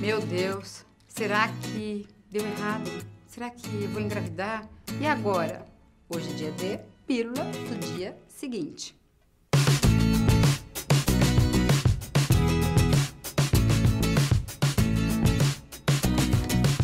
Meu Deus, será que deu errado? Será que eu vou engravidar? E agora? Hoje é dia D, pílula do dia seguinte.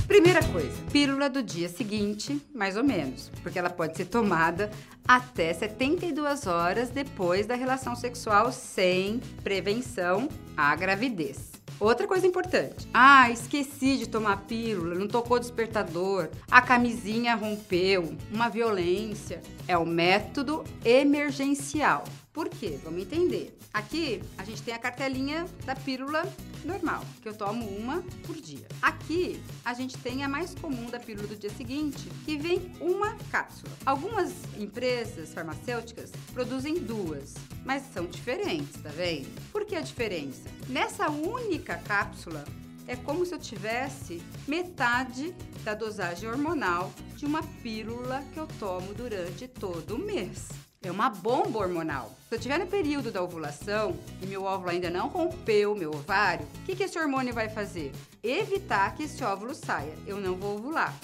Primeira coisa, pílula do dia seguinte, mais ou menos, porque ela pode ser tomada até 72 horas depois da relação sexual sem prevenção à gravidez. Outra coisa importante. Ah, esqueci de tomar pílula, não tocou despertador, a camisinha rompeu, uma violência. É o método emergencial. Por quê? Vamos entender. Aqui a gente tem a cartelinha da pílula normal, que eu tomo uma por dia. Aqui a gente tem a mais comum da pílula do dia seguinte, que vem uma cápsula. Algumas empresas farmacêuticas produzem duas, mas são diferentes, tá vendo? Por que a diferença? Nessa única cápsula, é como se eu tivesse metade da dosagem hormonal de uma pílula que eu tomo durante todo o mês. É uma bomba hormonal. Se eu estiver no período da ovulação e meu óvulo ainda não rompeu meu ovário, o que, que esse hormônio vai fazer? Evitar que esse óvulo saia. Eu não vou ovular.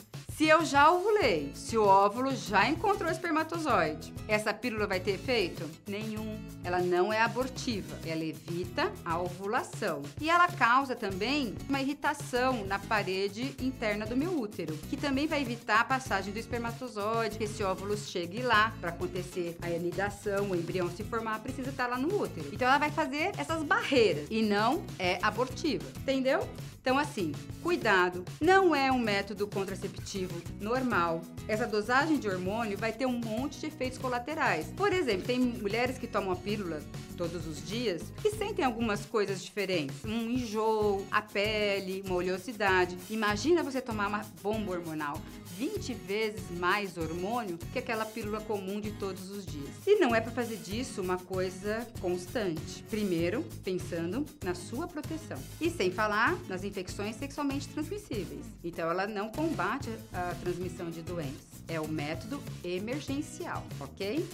Se eu já ovulei, se o óvulo já encontrou o espermatozoide, essa pílula vai ter efeito? Nenhum. Ela não é abortiva, ela evita a ovulação. E ela causa também uma irritação na parede interna do meu útero, que também vai evitar a passagem do espermatozoide, que esse óvulo chegue lá para acontecer a anidação, o embrião se formar, precisa estar lá no útero. Então ela vai fazer essas barreiras e não é abortiva. Entendeu? Então, assim, cuidado, não é um método contraceptivo normal. Essa dosagem de hormônio vai ter um monte de efeitos colaterais. Por exemplo, tem mulheres que tomam a pílula todos os dias e sentem algumas coisas diferentes. Um enjoo, a pele, uma oleosidade. Imagina você tomar uma bomba hormonal. 20 vezes mais hormônio que aquela pílula comum de todos os dias. E não é para fazer disso uma coisa constante. Primeiro, pensando na sua proteção. E sem falar nas infecções sexualmente transmissíveis. Então, ela não combate a transmissão de doenças. É o método emergencial, ok?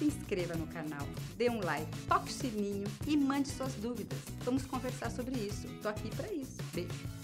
Se inscreva no canal, dê um like, toque o sininho e mande suas dúvidas. Vamos conversar sobre isso. Tô aqui para isso. Beijo.